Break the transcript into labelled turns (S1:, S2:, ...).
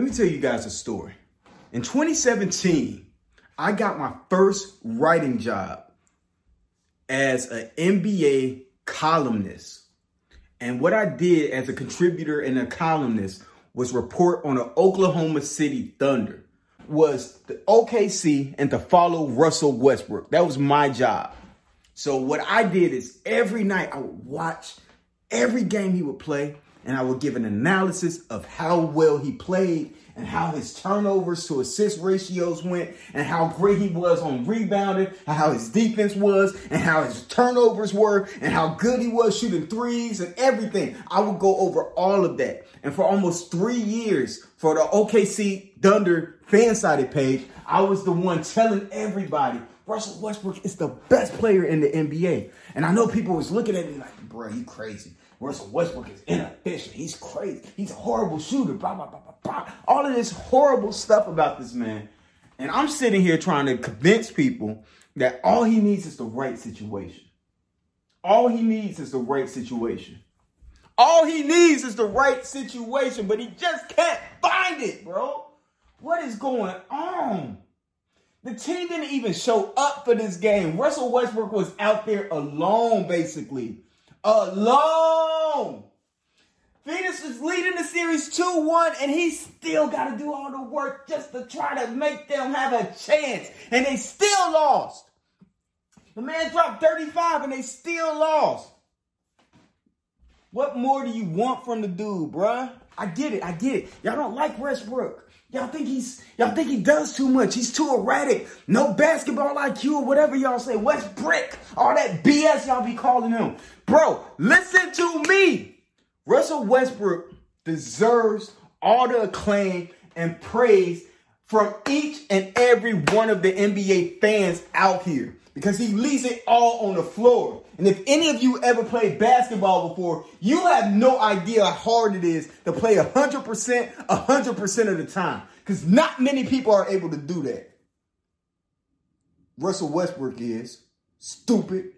S1: Let me tell you guys a story. In 2017, I got my first writing job as an NBA columnist. And what I did as a contributor and a columnist was report on the Oklahoma City Thunder, was the OKC and to follow Russell Westbrook. That was my job. So what I did is every night I would watch every game he would play and I would give an analysis of how well he played and how his turnovers to assist ratios went and how great he was on rebounding and how his defense was and how his turnovers were and how good he was shooting threes and everything. I would go over all of that. And for almost three years for the OKC Thunder FanSided page, I was the one telling everybody Russell Westbrook is the best player in the NBA. And I know people was looking at me like, bro, you crazy. Russell Westbrook is inefficient. He's crazy. He's a horrible shooter. Blah, blah, blah, blah, blah. All of this horrible stuff about this man. And I'm sitting here trying to convince people that all he needs is the right situation. All he needs is the right situation. All he needs is the right situation, but he just can't find it, bro. What is going on? The team didn't even show up for this game. Russell Westbrook was out there alone, basically. Alone. Phoenix is leading the series 2 1, and he still got to do all the work just to try to make them have a chance. And they still lost. The man dropped 35, and they still lost. What more do you want from the dude, bruh? I get it. I get it. Y'all don't like Westbrook. Y'all think he's y'all think he does too much. He's too erratic. No basketball IQ or whatever y'all say. West Brick. All that BS y'all be calling him. Bro, listen to me. Russell Westbrook deserves all the acclaim and praise from each and every one of the NBA fans out here because he leaves it all on the floor. And if any of you ever played basketball before, you have no idea how hard it is to play 100%, 100% of the time. Because not many people are able to do that. Russell Westbrook is stupid,